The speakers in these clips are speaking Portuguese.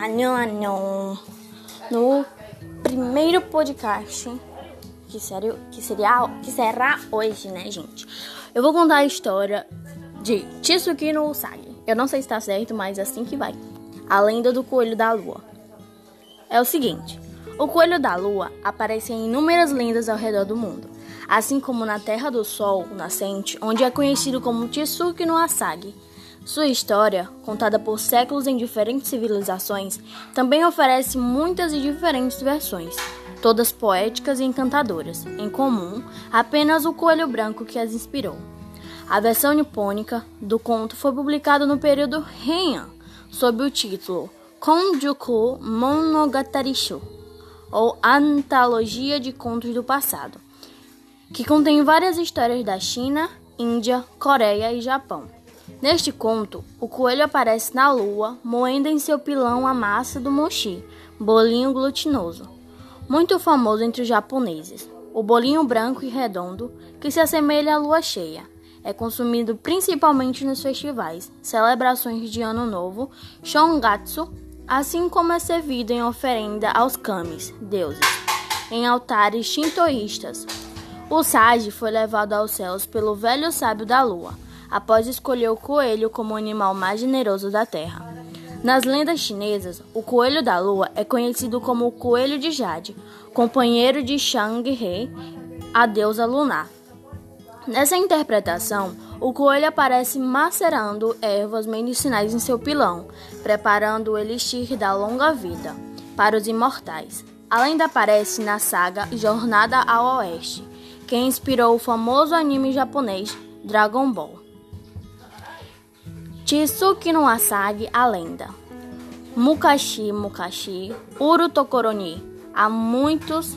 Anhão, anhão. No primeiro podcast que, sério, que, seria, que será hoje, né, gente? Eu vou contar a história de Tsuki no Usagi. Eu não sei se está certo, mas é assim que vai. A lenda do coelho da lua. É o seguinte: o coelho da lua aparece em inúmeras lendas ao redor do mundo, assim como na Terra do Sol nascente, onde é conhecido como Tsuki no Asagi sua história, contada por séculos em diferentes civilizações, também oferece muitas e diferentes versões, todas poéticas e encantadoras. Em comum, apenas o coelho branco que as inspirou. A versão nipônica do conto foi publicada no período Heian, sob o título Konjuku Monogatari-shu, ou Antologia de Contos do Passado, que contém várias histórias da China, Índia, Coreia e Japão. Neste conto, o coelho aparece na lua, moendo em seu pilão a massa do mochi, bolinho glutinoso, muito famoso entre os japoneses. O bolinho branco e redondo, que se assemelha à lua cheia, é consumido principalmente nos festivais, celebrações de Ano Novo, Shongatsu, assim como é servido em oferenda aos kamis, deuses, em altares shintoístas. O sage foi levado aos céus pelo velho sábio da lua após escolher o coelho como o animal mais generoso da Terra. Nas lendas chinesas, o coelho da lua é conhecido como o coelho de Jade, companheiro de Shang-He, a deusa lunar. Nessa interpretação, o coelho aparece macerando ervas medicinais em seu pilão, preparando o elixir da longa vida para os imortais. Além da aparece na saga Jornada ao Oeste, que inspirou o famoso anime japonês Dragon Ball. Chisuki no Asagi, a lenda. Mukashi Mukashi, Uru Tokoroni. Há muitos,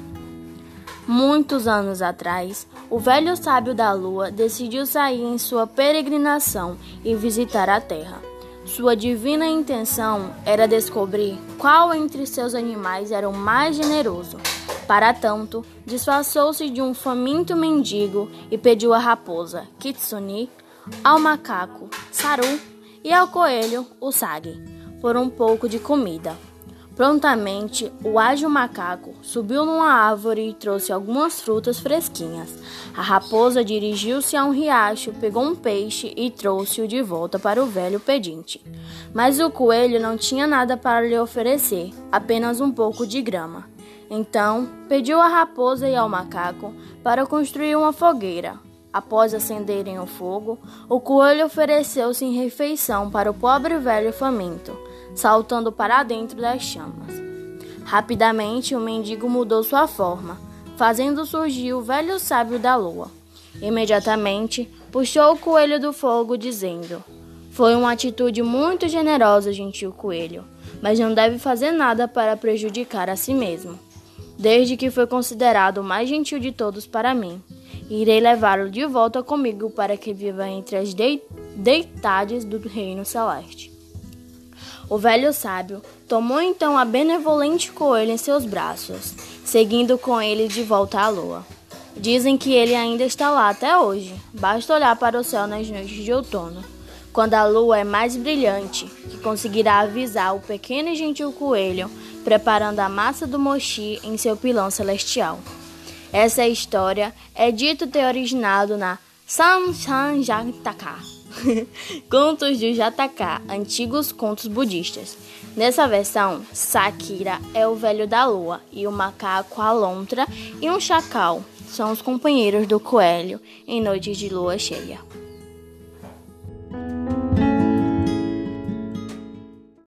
muitos anos atrás, o velho sábio da lua decidiu sair em sua peregrinação e visitar a terra. Sua divina intenção era descobrir qual entre seus animais era o mais generoso. Para tanto, disfarçou-se de um faminto mendigo e pediu à raposa, Kitsune, ao macaco, Saru e ao coelho, o sague, por um pouco de comida. Prontamente, o ágil macaco subiu numa árvore e trouxe algumas frutas fresquinhas. A raposa dirigiu-se a um riacho, pegou um peixe e trouxe-o de volta para o velho pedinte. Mas o coelho não tinha nada para lhe oferecer, apenas um pouco de grama. Então, pediu à raposa e ao macaco para construir uma fogueira, Após acenderem o fogo, o coelho ofereceu-se em refeição para o pobre velho faminto, saltando para dentro das chamas. Rapidamente, o mendigo mudou sua forma, fazendo surgir o velho sábio da lua. Imediatamente, puxou o coelho do fogo, dizendo: Foi uma atitude muito generosa, gentil coelho, mas não deve fazer nada para prejudicar a si mesmo, desde que foi considerado o mais gentil de todos para mim. Irei levá-lo de volta comigo para que viva entre as de deitades do reino celeste. O velho sábio tomou então a benevolente coelho em seus braços, seguindo com ele de volta à lua. Dizem que ele ainda está lá até hoje. Basta olhar para o céu nas noites de outono, quando a lua é mais brilhante, que conseguirá avisar o pequeno e gentil coelho preparando a massa do mochi em seu pilão celestial. Essa história é dito ter originado na Samsan Jataka, Contos de Jataka, antigos contos budistas. Nessa versão, Sakira é o velho da lua e o macaco a lontra e um chacal são os companheiros do coelho em noites de lua cheia.